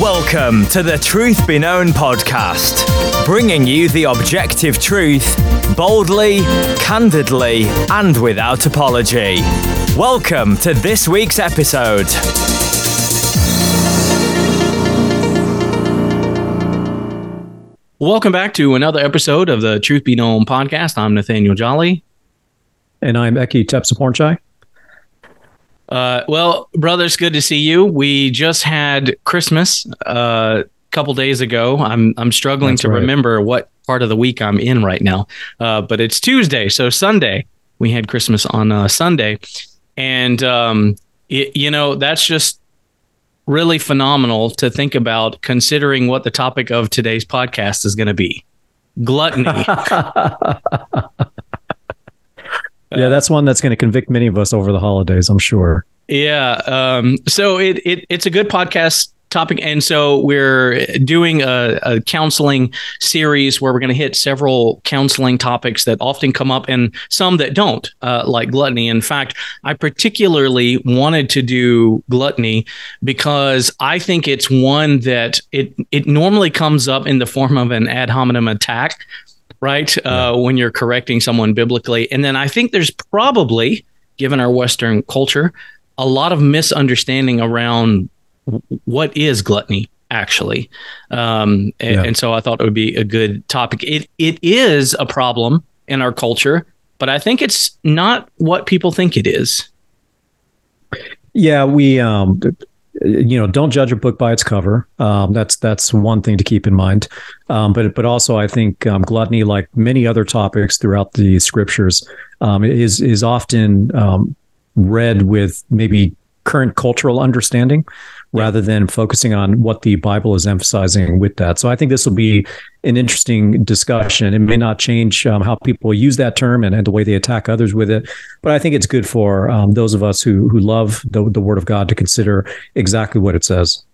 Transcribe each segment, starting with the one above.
Welcome to the Truth Be Known podcast, bringing you the objective truth boldly, candidly, and without apology. Welcome to this week's episode. Welcome back to another episode of the Truth Be Known podcast. I'm Nathaniel Jolly. And I'm Eki Tepsapornchai. Uh, well, brothers, good to see you. We just had Christmas uh, a couple days ago. I'm I'm struggling That's to right. remember what part of the week I'm in right now. Uh, but it's Tuesday, so Sunday. We had Christmas on uh, Sunday, and um, y- you know that's just really phenomenal to think about, considering what the topic of today's podcast is going to be: gluttony. yeah, that's one that's going to convict many of us over the holidays, I'm sure. Yeah. Um, so it, it it's a good podcast topic, and so we're doing a, a counseling series where we're going to hit several counseling topics that often come up, and some that don't, uh, like gluttony. In fact, I particularly wanted to do gluttony because I think it's one that it it normally comes up in the form of an ad hominem attack. Right uh, when you're correcting someone biblically, and then I think there's probably, given our Western culture, a lot of misunderstanding around what is gluttony actually. Um, and, Yeah. and so i thought it would be a good topic. It it is a problem in our culture but i think it's not what people think it is. Yeah, we um you know, don't judge a book by its cover. Um, that's that's one thing to keep in mind. Um, but but also, I think um, gluttony, like many other topics throughout the scriptures, um, is is often um, read with maybe current cultural understanding rather than focusing on what the Bible is emphasizing with that. So I think this will be an interesting discussion. It may not change um, how people use that term and, and the way they attack others with it, but I think it's good for um, those of us who who love the the Word of God to consider exactly what it says.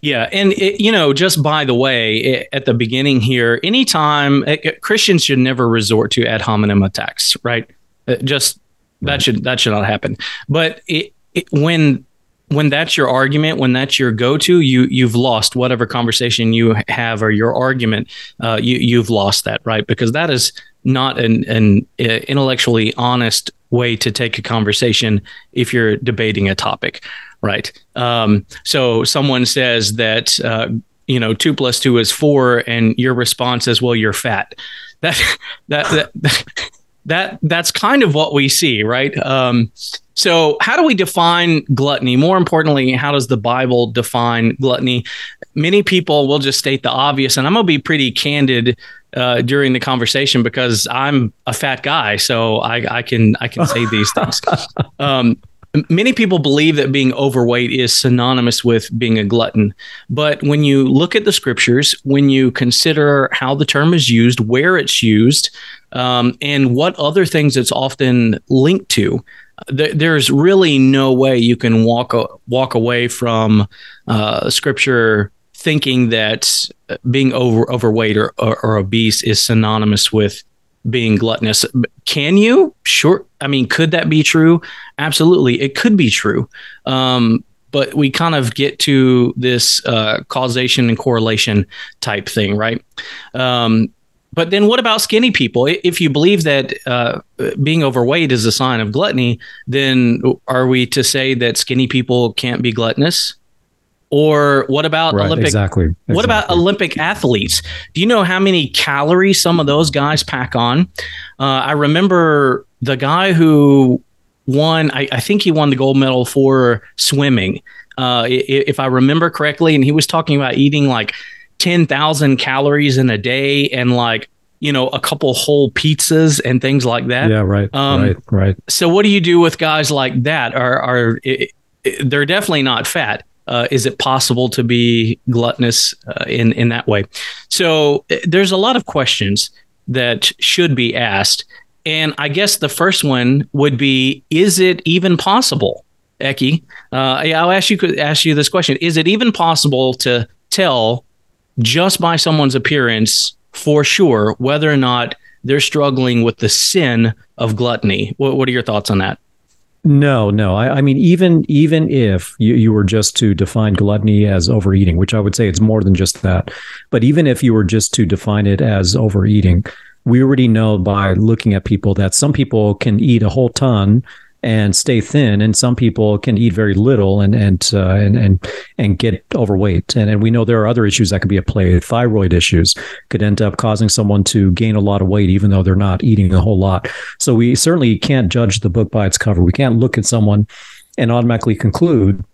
Yeah, and it, you know, just by the way, i at the beginning here, anytime uh, uh, Christians should never resort to ad hominem attacks, right? Uh, just that should that should not happen. But it, it, when when that's your argument, when that's your go-to, you you've lost whatever conversation you have or your argument. Uh, you you've lost that, right? Because that is not an an uh, intellectually honest way to take a conversation if you're debating a topic right? Um, so someone says that uh, you know two plus two is four, and your response is, "Well, you're fat." That that that. That that's kind of what we see, right? Um, so, how do we define gluttony? More importantly, how does the Bible define gluttony? Many people will just state the obvious, and I'm going to be pretty candid uh, during the conversation because I'm a fat guy, so I, I can I can say these things. Um, many people believe that being overweight is synonymous with being a glutton. But when you look at the scriptures, when you consider how the term is used, where it's used, um, and what other things it's often linked to, th- there's really no way you can walk a- walk away from uh, scripture thinking that being over overweight or, or, or obese is synonymous with being gluttonous. Can you? Sure. I mean, could that be true? Absolutely, it could be true. Um, but we kind of get to this uh, causation and correlation type thing, right? Um, but then what about skinny people? If you believe that uh, being overweight is a sign of gluttony, then are we to say that skinny people can't be gluttonous? Or what about Right, Olympic exactly. what about. Olympic athletes? Do you know how many calories some of those guys pack on? Uh, I remember the guy who won, I, I think he won the gold medal for swimming, uh, if I remember correctly. And he was talking about eating like 10,000 calories in a day and like, you know, a couple whole pizzas and things like that. Yeah, right, Um, right, right. So what do you do with guys like that? Are are i- i- they're definitely not fat? Uh, is it possible to be gluttonous uh, in in that way? So uh, there's a lot of questions that should be asked, and I guess the first one would be: Is it even possible, Eki? Uh, yeah, I'll ask you ask you this question: Is it even possible to tell just by someone's appearance for sure whether or not they're struggling with the sin of gluttony? What, what are your thoughts on that? No, no. I, I, mean, even even if you, you were just to define gluttony as overeating, which I would say it's more than just that, but even if you were just to define it as overeating, we already know by looking at people that some people can eat a whole ton and stay thin, and some people can eat very little and and uh, and and and get overweight. And and we know there are other issues that could be at play. Thyroid issues could end up causing someone to gain a lot of weight, even though they're not eating a whole lot. So we certainly can't judge the book by its cover. We can't look at someone and automatically conclude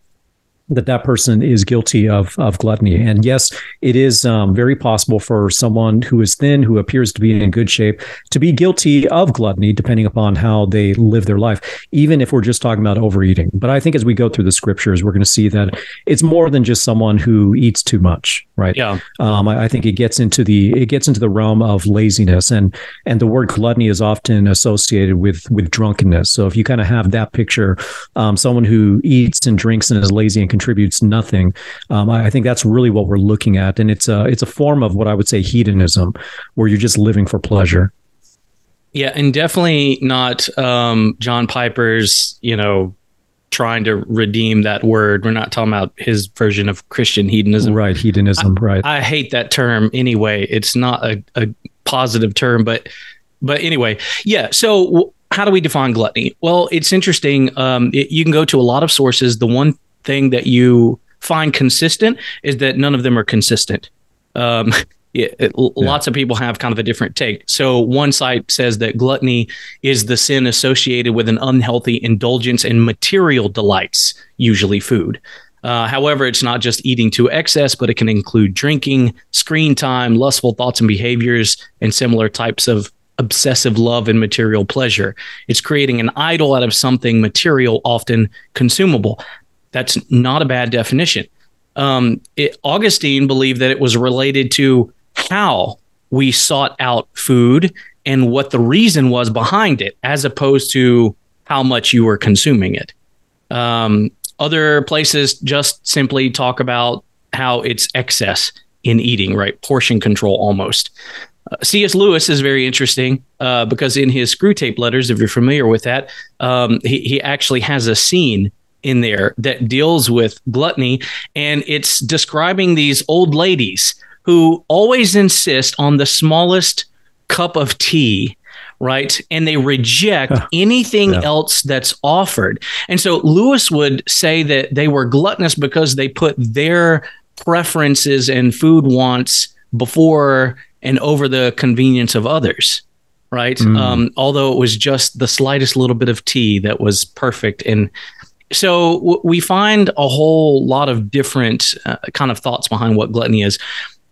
that that person is guilty of of gluttony. And yes, it is um, very possible for someone who is thin, who appears to be in good shape, to be guilty of gluttony, depending upon how they live their life. Even if we're just talking about overeating. But I think as we go through the scriptures, we're going to see that it's more than just someone who eats too much, right? Yeah. Um, I, I think it gets into the it gets into the realm of laziness, and and the word gluttony is often associated with with drunkenness. So if you kind of have that picture, um, someone who eats and drinks and is lazy and contributes nothing. Um, I, I, think that's really what we're looking at, and it's a it's a form of what I would say hedonism, where you're just living for pleasure. Yeah, and definitely not um, John Piper's, you know, trying to redeem that word. We're not talking about his version of Christian hedonism. Right, hedonism, I, right. I hate that term anyway. It's not a, a positive term, but but anyway, yeah. So how do we define gluttony? Well, it's interesting. Um, it, you can go to a lot of sources. The one thing that you find consistent is that none of them are consistent. Um, yeah, it, yeah. lots of people have kind of a different take. So one site says that gluttony is the sin associated with an unhealthy indulgence in material delights, usually food. Uh, however, it's not just eating to excess, but it can include drinking, screen time, lustful thoughts and behaviors, and similar types of obsessive love and material pleasure. It's creating an idol out of something material, often consumable. That's not a bad definition. Um, it, Augustine believed that it was related to how we sought out food and what the reason was behind it, as opposed to how much you were consuming it. Um, other places just simply talk about how it's excess in eating, right? Portion control almost. Uh, C.S. Lewis is very interesting uh, because in his Screwtape letters, if you're familiar with that, um, he, he actually has a scene in there that deals with gluttony, and it's describing these old ladies who always insist on the smallest cup of tea right? And they reject anything yeah. else that's offered. And so Lewis would say that they were gluttonous because they put their preferences and food wants before and over the convenience of others. Right. Mm. Um, although it was just the slightest little bit of tea that was perfect. And so we find a whole lot of different uh, kind of thoughts behind what gluttony is.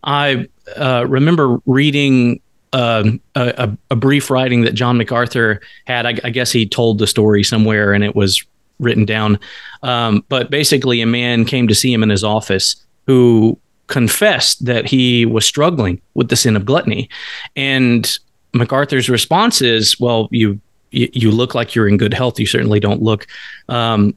I uh, remember reading uh, a, a, brief writing that John MacArthur had. I, I, guess he told the story somewhere and it was written down. Um, but basically, a man came to see him in his office who confessed that he was struggling with the sin of gluttony. And MacArthur's response is, Well, you you, you look like you're in good health. You certainly don't look. Um,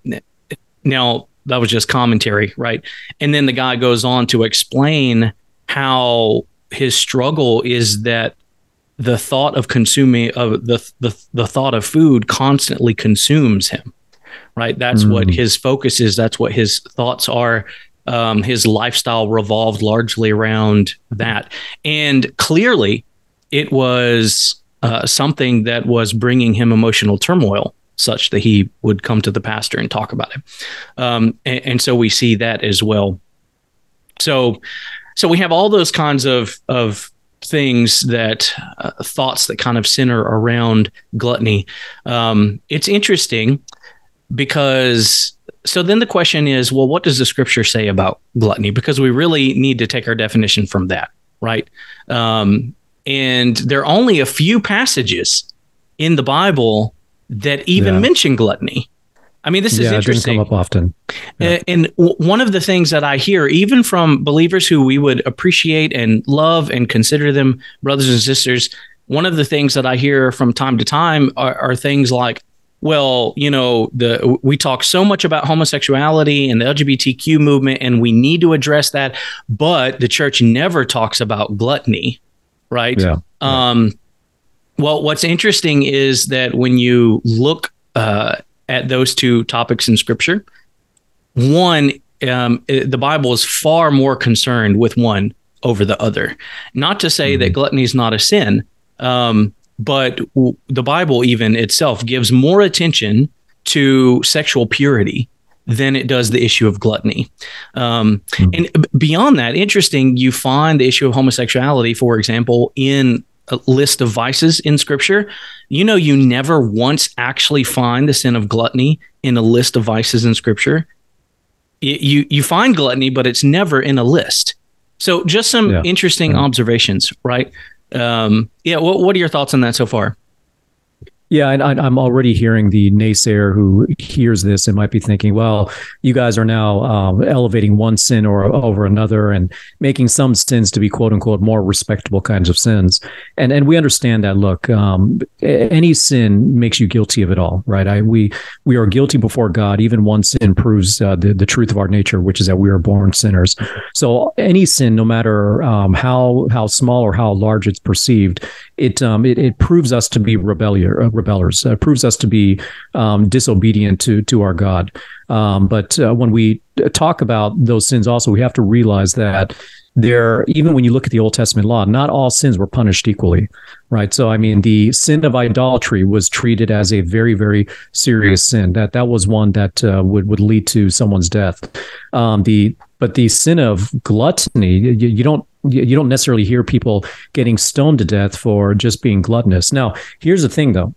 now that was just commentary, right? And then the guy goes on to explain how his struggle is that the thought of consuming of the, the the thought of food constantly consumes him right that's mm. what his focus is that's what his thoughts are um, his lifestyle revolved largely around that and clearly it was uh, something that was bringing him emotional turmoil such that he would come to the pastor and talk about it. Um, and, and, so we see that as well. So, so we have all those kinds of of things that uh, thoughts that kind of center around gluttony. Um, it's interesting because so then the question is, well, what does the scripture say about gluttony? Because we really need to take our definition from that, right? Um, and there are only a few passages in the Bible that even yeah. mention gluttony. I mean, this yeah, is interesting. It come up often. Uh, yeah. And one of the things that I hear, even from believers who we would appreciate and love and consider them brothers and sisters, one of the things that I hear from time to time are, are things like, well, you know, the we talk so much about homosexuality and the LGBTQ movement, and we need to address that, but the church never talks about gluttony right? Yeah. Um, well, what's interesting is that when you look uh, at those two topics in Scripture, one, um, the Bible is far more concerned with one over the other. Not to say mm-hmm. that gluttony is not a sin, um, but w- the Bible even itself gives more attention to sexual purity than it does the issue of gluttony. Um, mm-hmm. And beyond that, interesting, you find the issue of homosexuality, for example, in a list of vices in scripture. You know, you never once actually find the sin of gluttony in a list of vices in scripture. You, you find gluttony, but it's never in a list. So, just some yeah. interesting yeah. observations, right? Um, yeah. What, what are your thoughts on that so far? Yeah, and I'm already hearing the naysayer who hears this and might be thinking, "Well, you guys are now um, elevating one sin or over another and making some sins to be quote unquote more respectable kinds of sins." And and we understand that. Look, um, any sin makes you guilty of it all, right? I we we are guilty before God. Even one sin proves uh, the the truth of our nature, which is that we are born sinners. So any sin, no matter um, how how small or how large it's perceived, it um, it, it proves us to be rebellious rebellers. Uh, proves us to be um, disobedient to to our God. Um, but uh, when we talk about those sins, also we have to realize that there, even when you look at the Old Testament law, not all sins were punished equally, right? So, I mean, the sin of idolatry was treated as a very, very serious sin. That that was one that uh, would would lead to someone's death. Um, the but the sin of gluttony, you, you don't you don't necessarily hear people getting stoned to death for just being gluttonous. Now, here's the thing, though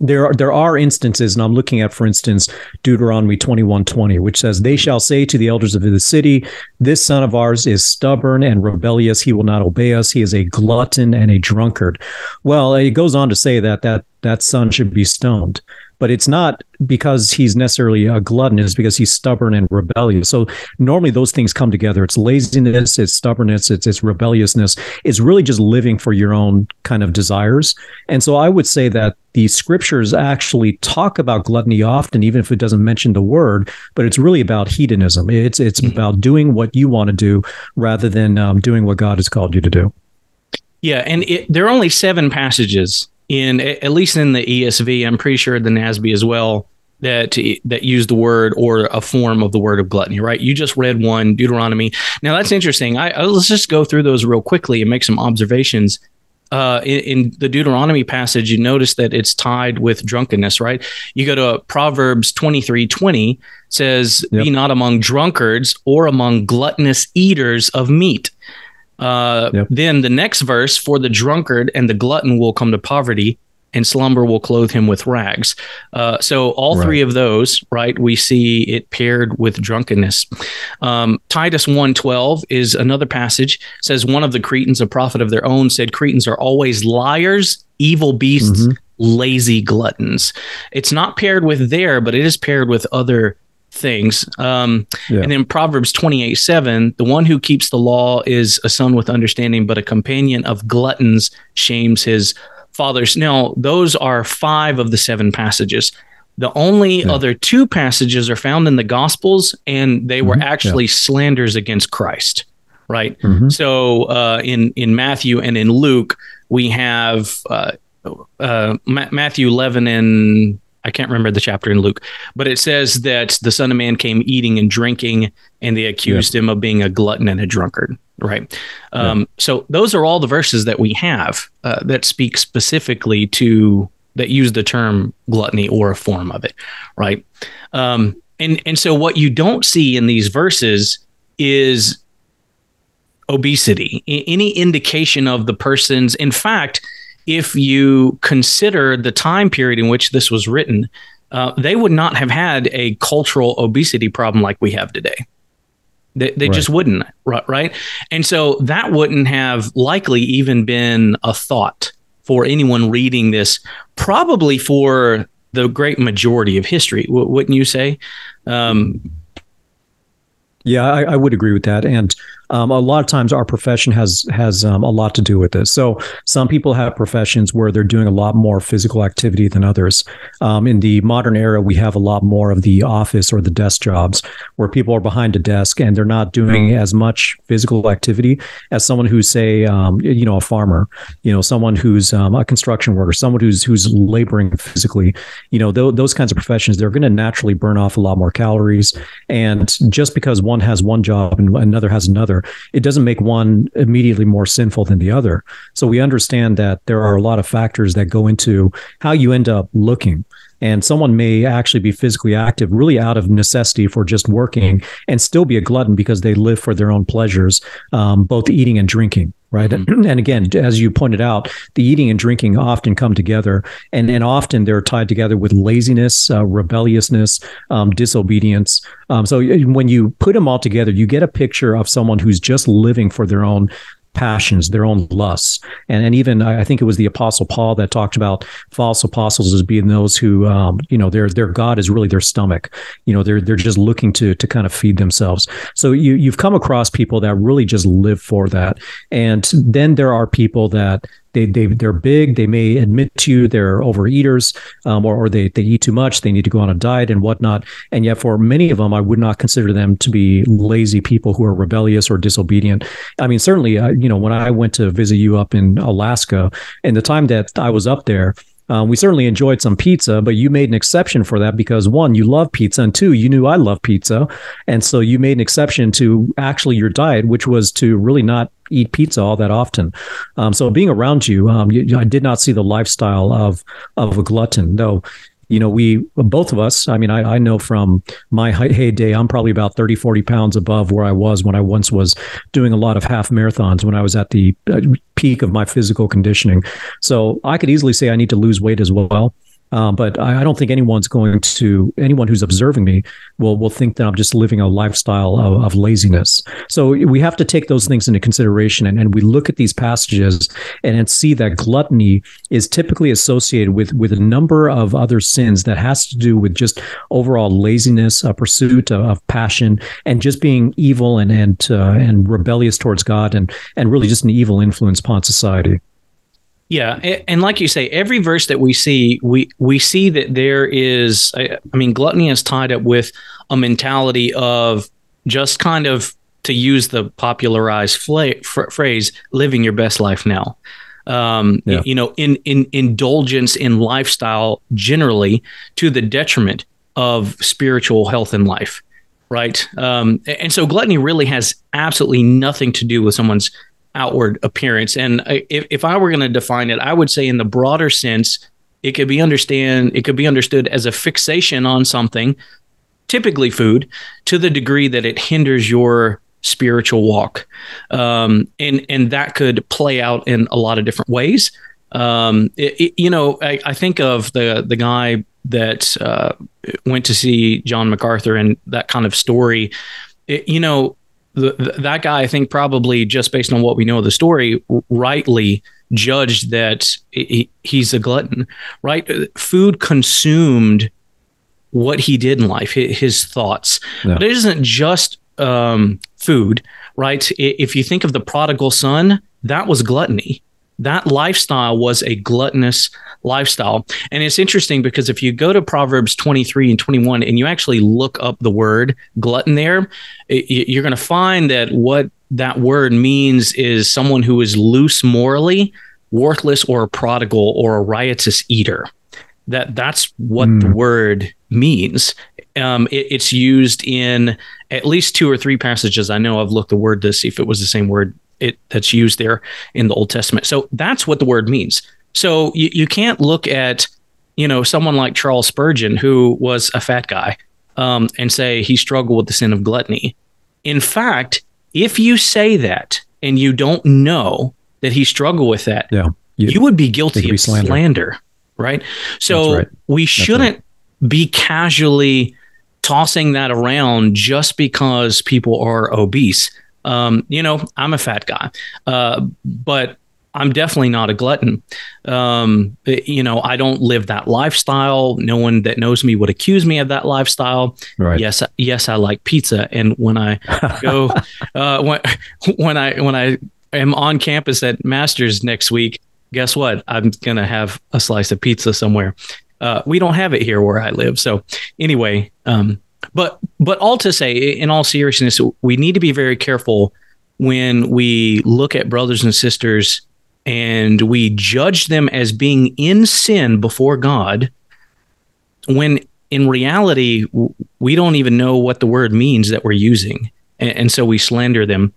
there are there are instances, and I'm looking at, for instance, Deuteronomy 21:20, which says, "They shall say to the elders of the city, This son of ours is stubborn and rebellious; he will not obey us. He is a glutton and a drunkard." Well, it goes on to say that that that son should be stoned but it's not because he's necessarily a glutton it's because he's stubborn and rebellious. So normally those things come together. It's laziness it's stubbornness it's, it's rebelliousness. It's really just living for your own kind of desires. And so i would say that the scriptures actually talk about gluttony often even if it doesn't mention the word but it's really about hedonism. It's it's mm-hmm. about doing what you want to do rather than um, doing what god has called you to do. Yeah and it, there are only seven passages in at least in the ESV, I'm pretty sure the NASB as well that that use the word or a form of the word of gluttony, right? You just read one Deuteronomy. Now that's interesting. I, I let's just go through those real quickly and make some observations. Uh, in, in, the Deuteronomy passage, you notice that it's tied with drunkenness, right? You go to Proverbs 23 20, says, yep. Be not among drunkards or among gluttonous eaters of meat. Uh, yep. Then the next verse, for the drunkard and the glutton will come to poverty, and slumber will clothe him with rags. Uh, so all right. three of those, right? We see it paired with drunkenness. Um, Titus 1.12 is another passage, says one of the Cretans, a prophet of their own, said Cretans are always liars, evil beasts, mm-hmm. lazy gluttons. It's not paired with there, but it is paired with other things. Um, yeah. And then Proverbs 28 7, the one who keeps the law is a son with understanding, but a companion of gluttons shames his fathers. Now, those are five of the seven passages. The only yeah. other two passages are found in the Gospels, and they were mm-hmm. actually yeah. slanders against Christ, right? Mm-hmm. So uh, in in Matthew and in Luke, we have uh, uh, Matthew 11 and I can't remember the chapter in Luke, but it says that the Son of Man came eating and drinking, and they accused yeah. him of being a glutton and a drunkard. Right. Um, yeah. So those are all the verses that we have uh, that speak specifically to that use the term gluttony or a form of it. Right. Um, and and so what you don't see in these verses is obesity, any indication of the person's. In fact if you consider the time period in which this was written, uh, they would not have had a cultural obesity problem like we have today. They, they right. just wouldn't, right? And so that wouldn't have likely even been a thought for anyone reading this, probably for the great majority of history, wouldn't you say? Um, Yeah, I, I, would agree with that. And um, a lot of times our profession has has um, a lot to do with this. So some people have professions where they're doing a lot more physical activity than others. Um, in the modern era, we have a lot more of the office or the desk jobs where people are behind a desk and they're not doing as much physical activity as someone who's say, um, you know, a farmer, you know, someone who's um, a construction worker, someone who's who's laboring physically. You know, th- those kinds of professions, they're going to naturally burn off a lot more calories. And just because one has one job and another has another it doesn't make one immediately more sinful than the other. So we understand that there are a lot of factors that go into how you end up looking. And someone may actually be physically active really out of necessity for just working and still be a glutton because they live for their own pleasures, um, both eating and drinking right mm-hmm. and again as you pointed out the eating and drinking often come together and and often they're tied together with laziness uh, rebelliousness um, disobedience um, so when you put them all together you get a picture of someone who's just living for their own passions, their own lusts. And, and even I think it was the apostle Paul that talked about false apostles as being those who, um, you know, their, their God is really their stomach. You know, they're, they're just looking to, to kind of feed themselves. So you, you've come across people that really just live for that. And then there are people that they they they're big. They may admit to you they're overeaters, um, or or they they eat too much. They need to go on a diet and whatnot. And yet, for many of them, I would not consider them to be lazy people who are rebellious or disobedient. I mean, certainly, uh, you know, when I went to visit you up in Alaska, and the time that I was up there, um, we certainly enjoyed some pizza, but you made an exception for that because one, you love pizza, and two, you knew I love pizza, and so you made an exception to actually your diet, which was to really not eat pizza all that often. Um, so being around you, um, you, I did not see the lifestyle of of a glutton, though you know, we both of us, I mean, I, I know from my heyday, I'm probably about 30, 40 pounds above where I was when I once was doing a lot of half marathons when I was at the uh, peak of my physical conditioning. So I could easily say I need to lose weight as well. Um, but I, I, don't think anyone's going to anyone who's observing me will will think that I'm just living a lifestyle of, of laziness. So we have to take those things into consideration, and, and we look at these passages and, and see that gluttony is typically associated with with a number of other sins that has to do with just overall laziness, a pursuit of, of passion, and just being evil and and uh, and rebellious towards God, and and really just an evil influence upon society. Yeah, and like you say, every verse that we see, we we see that there is. I mean, gluttony is tied up with a mentality of just kind of to use the popularized fla- phrase, living your best life now. Um, yeah. You know, in in indulgence in lifestyle generally to the detriment of spiritual health and life, right? Um, and so gluttony really has absolutely nothing to do with someone's outward appearance. And if, if I were going to define it, I would say in the broader sense, it could be understand it could be understood as a fixation on something, typically food, to the degree that it hinders your spiritual walk, um, and and that could play out in a lot of different ways. Um, it, it, you know, I, I, think of the the guy that uh, went to see John MacArthur and that kind of story. It, you know, the, that guy, I think, probably just based on what we know of the story, rightly judged that he, he's a glutton, right? Food consumed what he did in life, his, his thoughts. Yeah. But it isn't just um, food, right? If you think of the prodigal son, that was gluttony. That lifestyle was a gluttonous lifestyle. And it's interesting because if you go to Proverbs 23 and 21 and you actually look up the word glutton there, you're going to find that what that word means is someone who is loose morally, worthless, or a prodigal or a riotous eater. That that's what mm. the hmm. word means. Um, it, it's used in at least two or three passages. I know I've looked the word to see if it was the same word it, that's used there in the Old Testament. So that's what the word means. So you, you can't look at, you know, someone like Charles Spurgeon, who was a fat guy, um, and say he struggled with the sin of gluttony. In fact, if you say that and you don't know that he struggled with that, yeah, you, you would be guilty of slander. slander. right? So right. we shouldn't right. be casually tossing that around just because people are obese. Um, you know, I'm a fat guy, uh, but I'm definitely not a glutton. Um, you know, I don't live that lifestyle. No one that knows me would accuse me of that lifestyle. Right. Yes, yes, I like pizza, and when I go, uh, when when I when I am on campus at Masters next week, guess what? I'm gonna have a slice of pizza somewhere. Uh, we don't have it here where I live. So anyway, um, but but all to say, in all seriousness, we need to be very careful when we look at brothers and sisters and we judge them as being in sin before God, when in reality we don't even know what the word means that we're using, and, and so we slander them.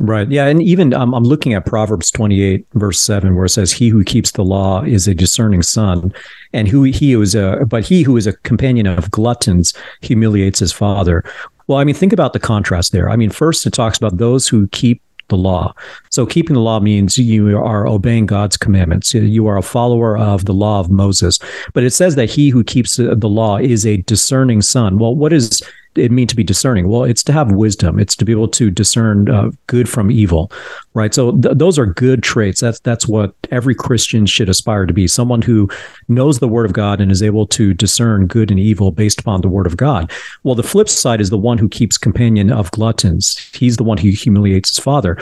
Right. Yeah. And even um, I'm looking at Proverbs 28, verse 7, where it says, He who keeps the law is a discerning son, and who he who is a, but he who is a companion of gluttons humiliates his father. Well, I mean, think about the contrast there. I mean, first it talks about those who keep the law. So keeping the law means you are obeying God's commandments. You are a follower of the law of Moses. But it says that he who keeps the law is a discerning son. Well, what is it mean to be discerning? Well, it's to have wisdom. It's to be able to discern uh, good from evil, right? So th- those are good traits. That's that's what every Christian should aspire to be. Someone who knows the Word of God and is able to discern good and evil based upon the Word of God. Well, the flip side is the one who keeps companion of gluttons. He's the one who humiliates his father.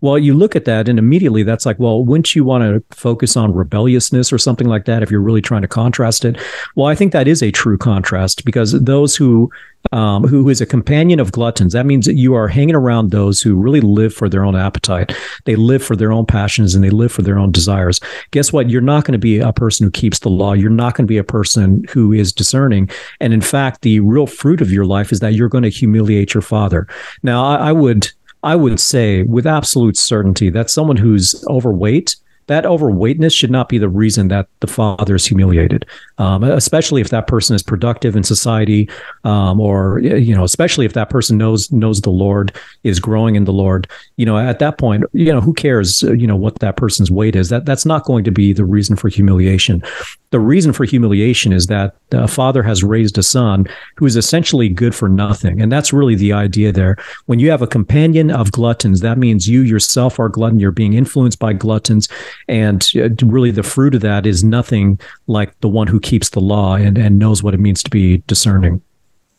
Well, you look at that and immediately that's like, well, wouldn't you want to focus on rebelliousness or something like that if you're really trying to contrast it? Well, I think that is a true contrast because those who um, who is a companion of gluttons. That means that you are hanging around those who really live for their own appetite. They live for their own passions and they live for their own desires. Guess what? You're not going to be a person who keeps the law. You're not going to be a person who is discerning. And in fact, the real fruit of your life is that you're going to humiliate your father. Now, I, I would I would say with absolute certainty that someone who's overweight, that overweightness should not be the reason that the father is humiliated, um, especially if that person is productive in society, um, or you know, especially if that person knows knows the Lord is growing in the Lord. You know, at that point, you know, who cares? You know what that person's weight is. That that's not going to be the reason for humiliation. The reason for humiliation is that a father has raised a son who is essentially good for nothing. And that's really the idea there. When you have a companion of gluttons, that means you yourself are glutton. You're being influenced by gluttons. And uh, really, the fruit of that is nothing like the one who keeps the law and, and knows what it means to be discerning.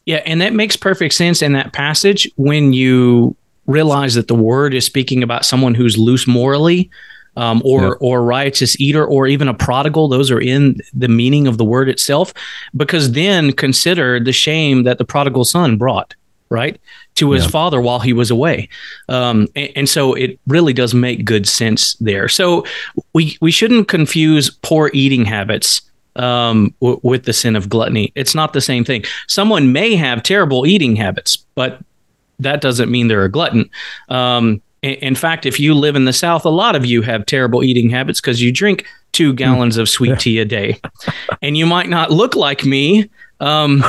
Yeah. And that makes perfect sense in that passage when you realize that the word is speaking about someone who's loose morally um, or yep. or riotous eater or even a prodigal. Those are in the meaning of the word itself. Because then consider the shame that the prodigal son brought right to his father while he was away um, and, and, so it really does make good sense there so we we shouldn't confuse poor eating habits um, w- with the sin of gluttony it's not the same thing someone may have terrible eating habits but that doesn't mean they're a glutton um, in fact, if you live in the South, a lot of you have terrible eating habits because you drink two gallons of sweet tea a day. And you might not look like me, um,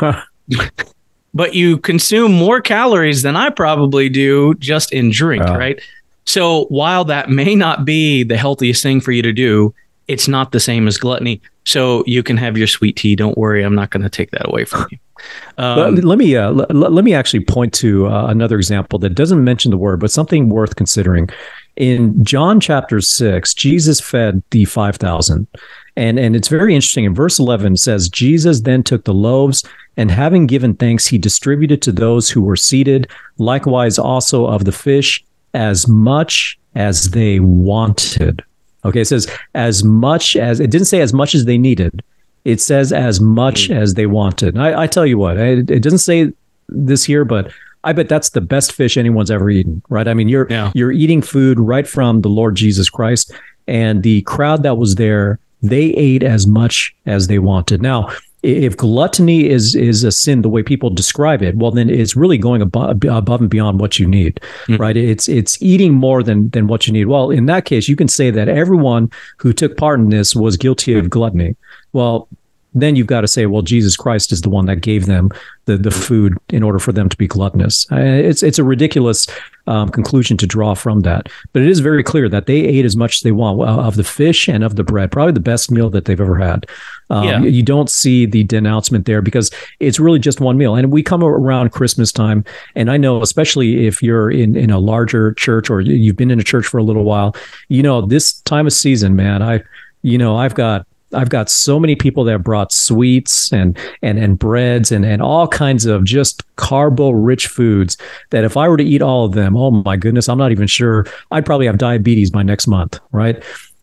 but you consume more calories than I probably do just in drink, uh, right? So while that may not be the healthiest thing for you to do, it's not the same as gluttony. So you can have your sweet tea. Don't worry, I'm not going to take that away from you. Um, let, me uh, let, let, me actually point to uh, another example that doesn't mention the word, but something worth considering. In John chapter six, Jesus fed the five thousand, and and it's very interesting. In verse eleven, says Jesus then took the loaves and having given thanks, he distributed to those who were seated. Likewise, also of the fish, as much as they wanted. Okay, it says as much as it didn't say as much as they needed. It says as much mm. as they wanted. I, I, tell you what, it, it, doesn't say this here, but I bet that's the best fish anyone's ever eaten. Right? I mean, you're yeah. you're eating food right from the Lord Jesus Christ, and the crowd that was there, they ate as much as they wanted. Now, if gluttony is is a sin the way people describe it well then it's really going above, above and beyond what you need mm-hmm. right it's it's eating more than than what you need well in that case you can say that everyone who took part in this was guilty of gluttony well then you've got to say, well, Jesus Christ is the one that gave them the, the food in order for them to be gluttonous. Uh, it's it's a ridiculous um, conclusion to draw from that, but it is very clear that they ate as much as they want of the fish and of the bread. Probably the best meal that they've ever had. Um, yeah. You don't see the denouncement there because it's really just one meal. And we come around Christmas time, and I know, especially if you're in in a larger church or you've been in a church for a little while, you know this time of season, man. I you know I've got I've got so many people that brought sweets and and and breads and and all kinds of just carbo rich foods that if I were to eat all of them, oh my goodness, I'm not even sure I'd probably have diabetes by next month, right?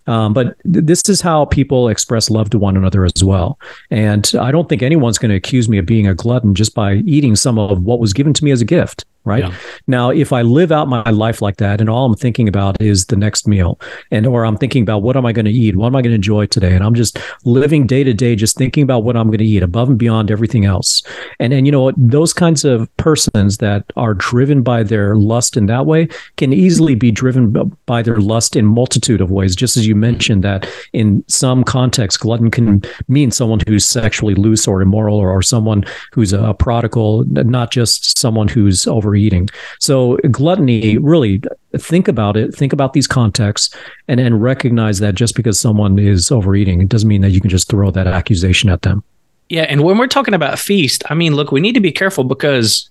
Um, but th- this is how people express love to one another as well. And I don't think anyone's going to accuse me of being a glutton just by eating some of what was given to me as a gift right? Yeah. now if i live out my life like that and all i'm thinking about is the next meal and or i'm thinking about what am i going to eat what am i going to enjoy today and i'm just living day to day just thinking about what i'm going to eat above and beyond everything else. And and you know those kinds of persons that are driven by their lust in that way can easily be driven by their lust in multitude of ways just as you mentioned that in some context glutton can mean someone who's sexually loose or immoral or, or someone who's a prodigal not just someone who's over overeating. So gluttony, really think about it, think about these contexts and, and recognize that just because someone is overeating, it doesn't mean that you can just throw that accusation at them. Yeah. And when we're talking about feast, I mean, look, we need to be careful because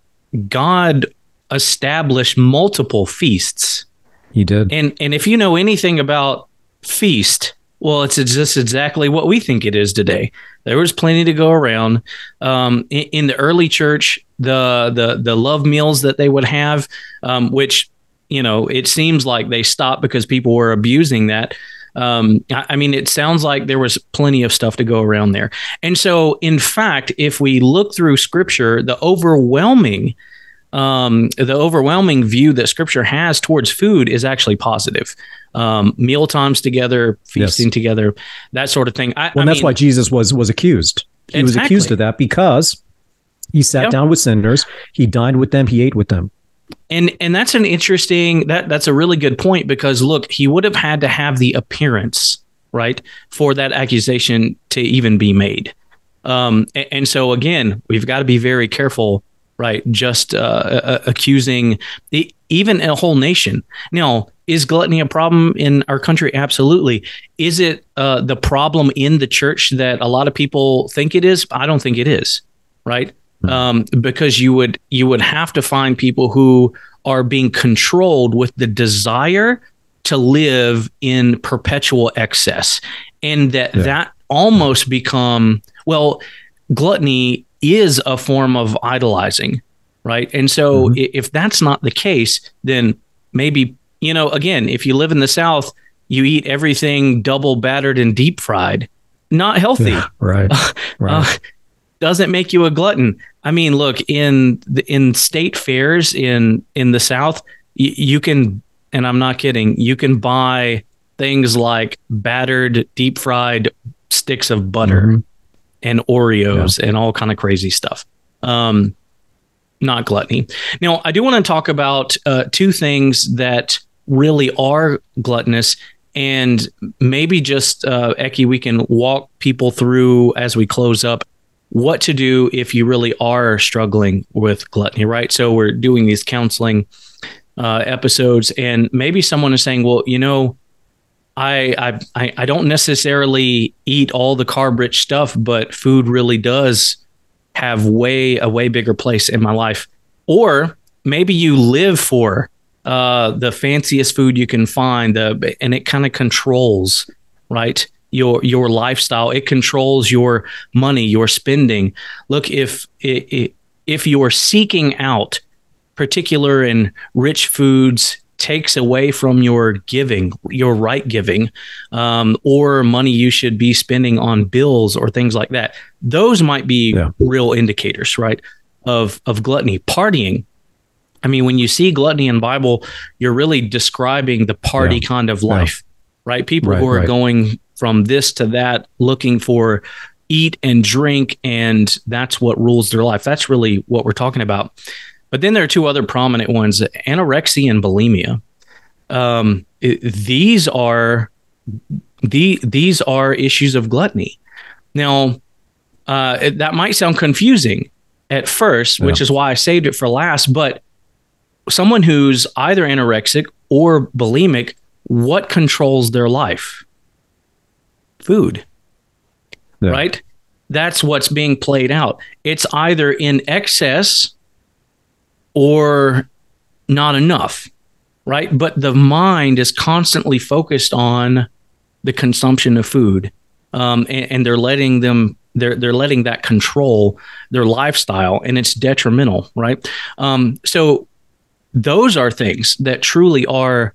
God established multiple feasts. He did. And and if you know anything about feast, well, it's just exactly what we think it is today. There was plenty to go around. Um, in, in, the early church, the the the love meals that they would have, um, which you know, it seems like they stopped because people were abusing that. Um, I, I mean, it sounds like there was plenty of stuff to go around there. And so, in fact, if we look through Scripture, the overwhelming um, the overwhelming view that Scripture has towards food is actually positive um, meal times together, feasting yes. together, that sort of thing. I, well, I that's mean, why Jesus was was accused. He exactly. was accused of that because he sat yep. down with sinners, he dined with them, he ate with them. And and that's an interesting that that's a really good point because look, he would have had to have the appearance right for that accusation to even be made. Um, and, and so again, we've got to be very careful right? Just uh, uh, accusing the, even a whole nation. Now, is gluttony a problem in our country? Absolutely. Is it uh, the problem in the church that a lot of people think it is? I don't think it is, right? Hmm. Um, because you would you would have to find people who are being controlled with the desire to live in perpetual excess, and that yeah. that almost become well gluttony is a form of idolizing, right? And so mm-hmm. if that's not the case, then maybe, you know, again, if you live in the South, you eat everything double battered and deep fried. Not healthy. Yeah, right. right. Uh, doesn't make you a glutton. I mean, look in the, in state fairs in in the South, y- you can, and I'm not kidding, you can buy things like battered, deep fried sticks of butter. Mm-hmm and Oreos yeah. and all kind of crazy stuff. Um, not gluttony. Now, I do want to talk about uh, two things that really are gluttonous, and maybe just uh, Eki, we can walk people through as we close up what to do if you really are struggling with gluttony. Right. So we're doing these counseling uh, episodes, and maybe someone is saying, "Well, you know." I, I I don't necessarily eat all the carb rich stuff, but food really does have way a way bigger place in my life. Or maybe you live for uh, the fanciest food you can find, the and it kind of controls right your your lifestyle. It controls your money, your spending. Look, if if you're seeking out particular and rich foods takes away from your giving, your right giving, um, or money you should be spending on bills or things like that. Those might be yeah. real indicators, right? Of of gluttony, partying. I mean, when you see gluttony in Bible, you're really describing the party yeah. kind of life, yeah. right? People right, who are right. going from this to that, looking for eat and drink, and that's what rules their life. That's really what we're talking about. But then there are two other prominent ones: anorexia and bulimia. Um, it, these are the these are issues of gluttony. Now, uh, it, that might sound confusing at first, which is why I saved it for last. But someone who's either anorexic or bulimic, what controls their life? Food, Yeah. right? That's what's being played out. It's either in excess or not enough, right? But the mind is constantly focused on the consumption of food, um, and, and they're letting them they're they're letting that control their lifestyle, and it's detrimental, right? Um, so those are things that truly are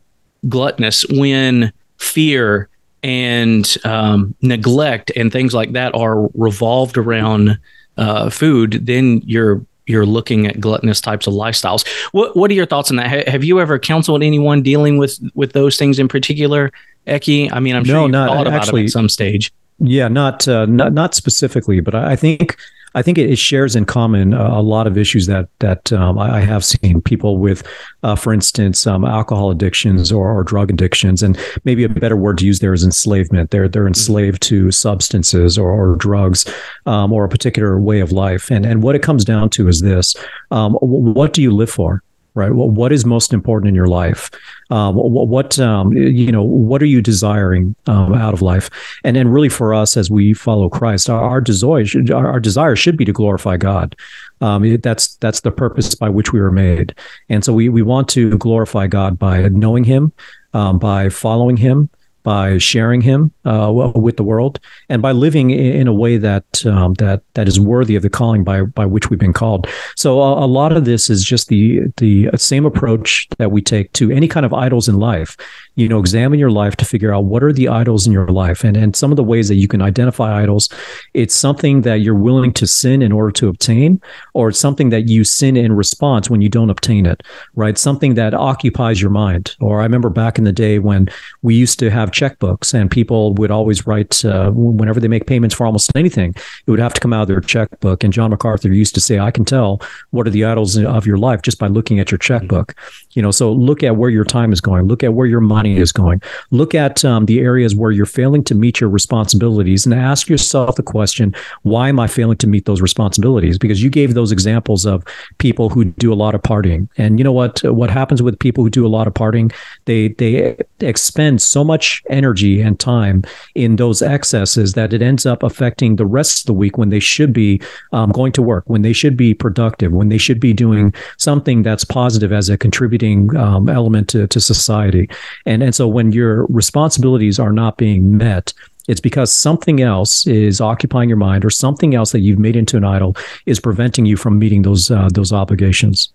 gluttonous when fear and um, neglect and things like that are revolved around uh, food, then you're you're looking at gluttonous types of lifestyles. What what are your thoughts on that? Ha- have you ever counseled anyone dealing with with those things in particular, Eki? I mean, I'm sure No, you've not- thought about actually- it at some stage. Yeah, not uh, not not specifically, but I I think I think it, shares in common uh, a lot of issues that that um, I, I have seen people with, uh, for instance, um, alcohol addictions or, or drug addictions, and maybe a better word to use there is enslavement. They're they're enslaved to substances or, or drugs um, or a particular way of life, and and what it comes down to is this: um, what do you live for? Right. What what is most important in your life? Um, what, what um, you know? What are you desiring um, out of life? And then, really, for us as we follow Christ, our, our desire should, our, our desire should be to glorify God. Um, it- that's that's the purpose by which we were made, and so we we want to glorify God by knowing Him, um, by following Him, by sharing Him uh, with the world, and by living in a way that um, that that is worthy of the calling by by which we've been called. So a, a lot of this is just the the same approach that we take to any kind of idols in life. You know, examine your life to figure out what are the idols in your life, and and some of the ways that you can identify idols. It's something that you're willing to sin in order to obtain, or it's something that you sin in response when you don't obtain it. Right? Something that occupies your mind. Or I remember back in the day when we used to have checkbooks, and people would always write uh, whenever they make payments for almost anything, it would have to come out of their checkbook. And John MacArthur used to say, "I can tell what are the idols of your life just by looking at your checkbook." You know, so look at where your time is going. Look at where your money is going. Look at um, the areas where you're failing to meet your responsibilities, and ask yourself the question: Why am I failing to meet those responsibilities? Because you gave those examples of people who do a lot of partying, and you know what? What happens with people who do a lot of partying? They they expend so much energy and time in those excesses that it ends up affecting the rest of the week when they should be um, going to work, when they should be productive, when they should be doing something that's positive as a contributing um, element to, to society. And and so when your responsibilities are not being met, it's because something else is occupying your mind, or something else that you've made into an idol is preventing you from meeting those uh, those obligations.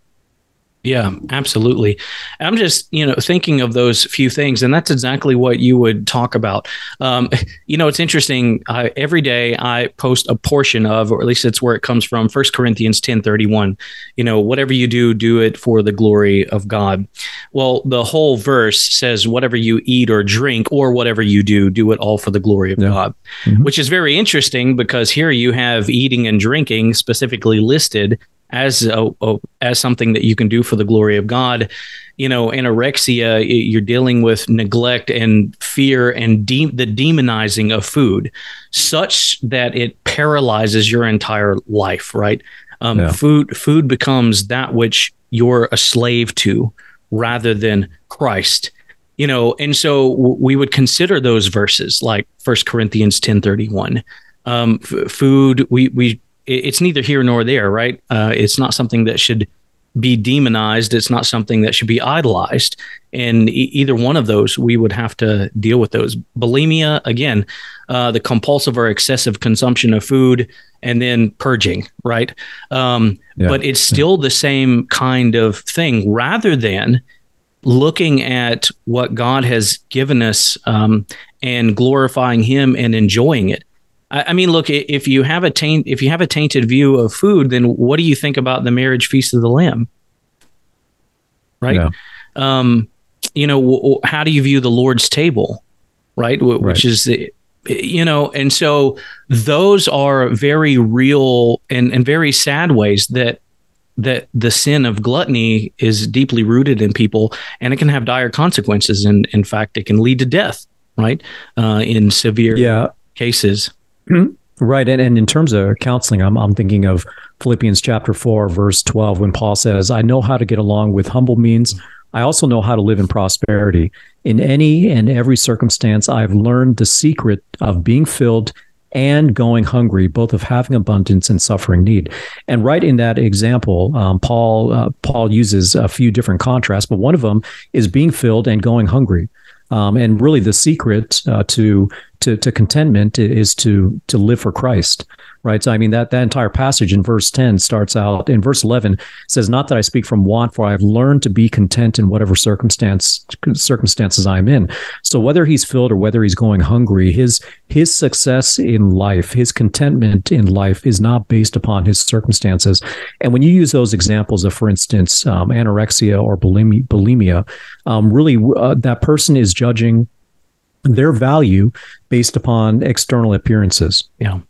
Yeah, absolutely. I'm just, you know, thinking of those few things, and that's exactly what you would talk about. Um, you know, it's interesting. I, every day I post a portion of, or at least it's where it comes from, First Corinthians 10:31. You know, whatever you do, do it for the glory of God. Well, the whole verse says, whatever you eat or drink, or whatever you do, do it all for the glory of Yeah. God, Mhm. which is very interesting because here you have eating and drinking specifically listed as a, a, as something that you can do for the glory of God. You know, anorexia, you're dealing with neglect and fear and de- the demonizing of food, such that it paralyzes your entire life. Right? Um, Yeah. Food food becomes that which you're a slave to, rather than Christ. You know, and so w- we would consider those verses like First Corinthians ten thirty one. Um, f- food, we we it's neither here nor there, right? Uh, it's not something that should be demonized. It's not something that should be idolized. And e- either one of those, we would have to deal with those. Bulimia, again, uh, the compulsive or excessive consumption of food, and then purging, right? Um, Yeah. But it's still the same kind of thing, rather than looking at what God has given us um, and glorifying Him and enjoying it. I, I mean, look, if you have a taint, if you have a tainted view of food, then what do you think about the marriage feast of the Lamb? Right. Yeah. Um, you know, w- w- how do you view the Lord's table? Right. Wh- Which is the, you know, and so those are very real and, and very sad ways that that the sin of gluttony is deeply rooted in people and it can have dire consequences and in fact it can lead to death right uh, in severe Yeah. cases Right. And, and in terms of counseling, I'm, I'm thinking of Philippians chapter 4, verse 12, when Paul says, I know how to get along with humble means. I also know how to live in prosperity. In any and every circumstance, I've learned the secret of being filled and going hungry, both of having abundance and suffering need. And right in that example, um, Paul uh, Paul uses a few different contrasts, but one of them is being filled and going hungry. Um, and really, the secret uh, to to to contentment is to to live for Christ right? So I mean that that entire passage in verse 10 starts out in verse 11 says not that I speak from want for I have learned to be content in whatever circumstance circumstances I'm in. So whether he's filled or whether he's going hungry, his his success in life, his contentment in life is not based upon his circumstances. And when you use those examples of for instance um, anorexia or bulimia, bulimia um, really uh, that person is judging their value based upon external appearances. Yeah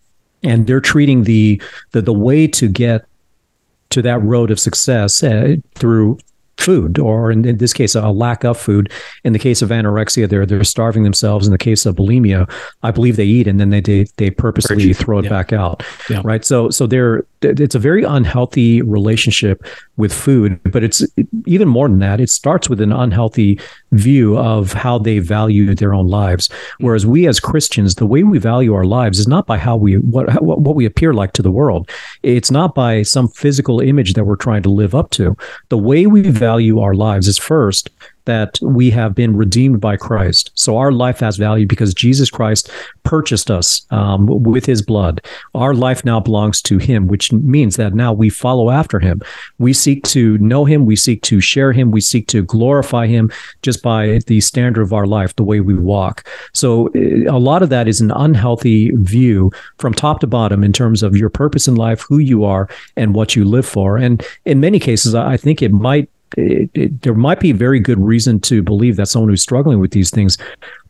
and they're treating the the, the way to get to that road of success uh, through food, or in, in, this case, a lack of food. In the case of anorexia, they're they're starving themselves. In the case of bulimia, I believe they eat and then they they, they purposely throw it yeah. back out. Yeah. Right. So so they're it's a very unhealthy relationship with food, but it's even more than that. It starts with an unhealthy view of how they value their own lives. Whereas we as Christians, the way we value our lives is not by how we what what we appear like to the world. It's not by some physical image that we're trying to live up to. The way we value our lives is first that we have been redeemed by Christ. So our life has value because Jesus Christ purchased us um, with his blood. Our life now belongs to him, which means that now we follow after him. We seek to know him, we seek to share him, we seek to glorify him just by the standard of our life, the way we walk. So uh, a lot of that is an unhealthy view from top to bottom in terms of your purpose in life, who you are, and what you live for. And in many cases, I think it might it, it, there might be very good reason to believe that someone who's struggling with these things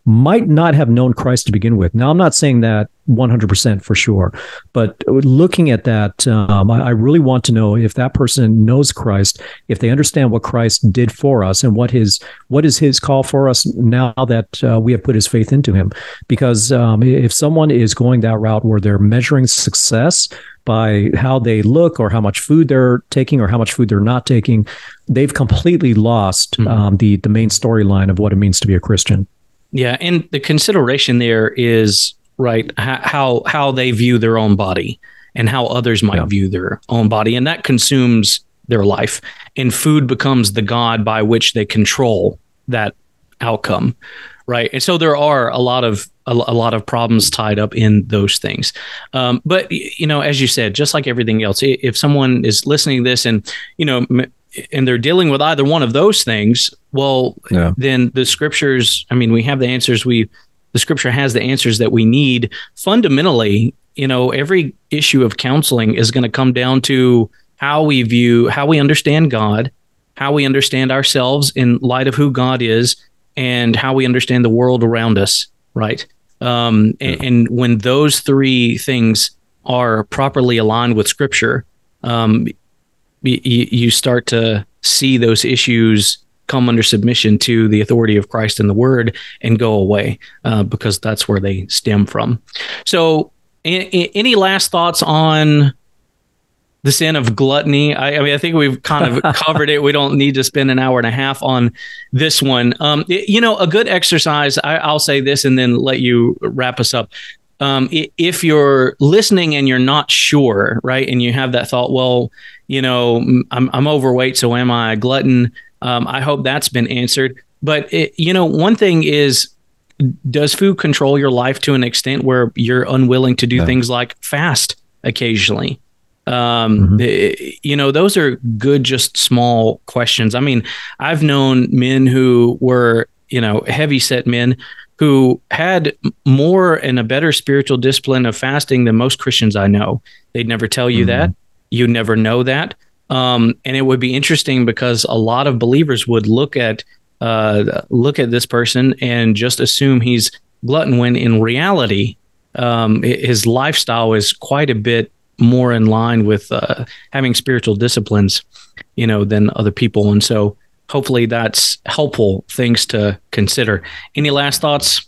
might not have known Christ to begin with. Now, I'm not saying that 100% for sure, but looking at that, um, I, I, really want to know if that person knows Christ, if they understand what Christ did for us, and what his what is his call for us now that uh, we have put his faith into him. Because um, if someone is going that route where they're measuring success by how they look or how much food they're taking or how much food they're not taking, they've completely lost mm-hmm. um, the the main storyline of what it means to be a Christian. Yeah, and the consideration there is right how how they view their own body and how others might yeah. view their own body, and that consumes their life. And food becomes the god by which they control that outcome, right? And so there are a lot of a, a lot of problems tied up in those things. Um, but you know, as you said, just like everything else, if someone is listening to this and you know and they're dealing with either one of those things, well, yeah. then the scriptures, I mean, we have the answers we the scripture has the answers that we need. Fundamentally, you know, every issue of counseling is going to come down to how we view, how we understand God, how we understand ourselves in light of who God is, and how we understand the world around us, right? Um, and, and, when those three things are properly aligned with Scripture, um, y- you start to see those issues come under submission to the authority of Christ and the Word and go away uh, because that's where they stem from. So, a- a- any last thoughts on the sin of gluttony? I, I, mean, I think we've kind of covered it. We don't need to spend an hour and a half on this one. Um, it, you know, a good exercise. I, will say this and then let you wrap us up. Um, if you're listening and you're not sure, right, and you have that thought, well, you know, I'm, I'm overweight, so am I a glutton? Um, I hope that's been answered. But it, you know, one thing is, does food control your life to an extent where you're unwilling to do no. things like fast occasionally? Um, mm-hmm. you know, those are good, just small questions. I mean, I've known men who were, you know, heavy set men who had more and a better spiritual discipline of fasting than most Christians I know. They'd never tell you mm-hmm. that. You'd never know that. Um, and it would be interesting because a lot of believers would look at uh, look at this person and just assume he's glutton when in reality um, his lifestyle is quite a bit more in line with uh, having spiritual disciplines, you know, than other people. And so hopefully that's helpful things to consider. Any last thoughts?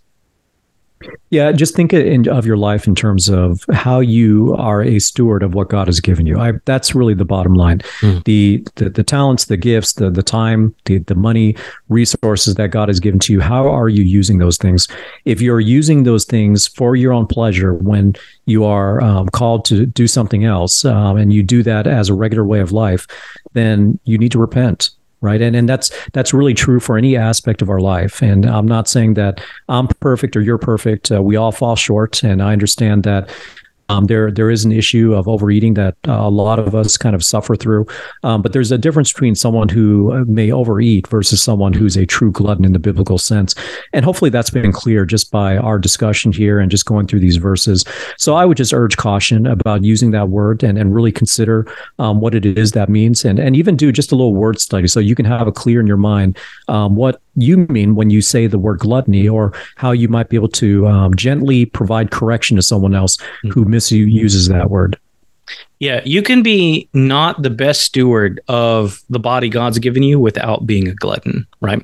Yeah, just think in, of your life in terms of how you are a steward of what God has given you. I, that's really the bottom line. Mm. The, the, the talents, the gifts, the the time, the the money, resources that God has given to you. How are you using those things? If you're using those things for your own pleasure, when you are um, called to do something else, um, and you do that as a regular way of life, then you need to repent right? And and that's that's really true for any aspect of our life. And i'm not saying that i'm perfect or you're perfect. Uh, we all fall short. And i understand that um, there, there is an issue of overeating that uh, a lot of us kind of suffer through. Um, but there's a difference between someone who uh, may overeat versus someone who's a true glutton in the biblical sense. And hopefully that's been clear just by our discussion here and just going through these verses. So I would just urge caution about using that word and, and really consider um, what it is that means and, and even do just a little word study so you can have a clear in your mind um, what you mean when you say the word gluttony or how you might be able to um, gently provide correction to someone else mm-hmm. who misuses that word. Yeah, you can be not the best steward of the body God's given you without being a glutton, right?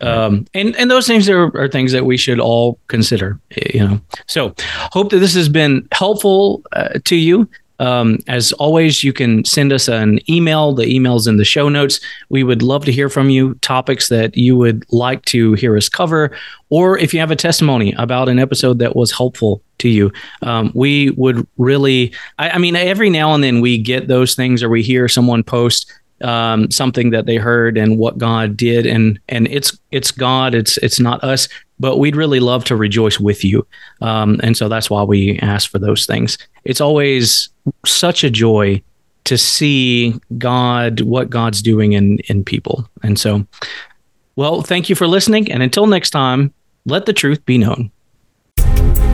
right. Um, and and those things are, are things that we should all consider, you know. So, hope that this has been helpful uh, to you. Um, as always, you can send us an email. The email's in the show notes. We would love to hear from you, topics that you would like to hear us cover, or if you have a testimony about an episode that was helpful to you. Um, we would really, I, I, mean, every now and then we get those things or we hear someone post um, something that they heard and what God did, and and it's it's God, it's it's not us, but we'd really love to rejoice with you, um, and so that's why we ask for those things. It's always such a joy to see God, what God's doing in in people. And so, well, thank you for listening. And until next time, let the truth be known.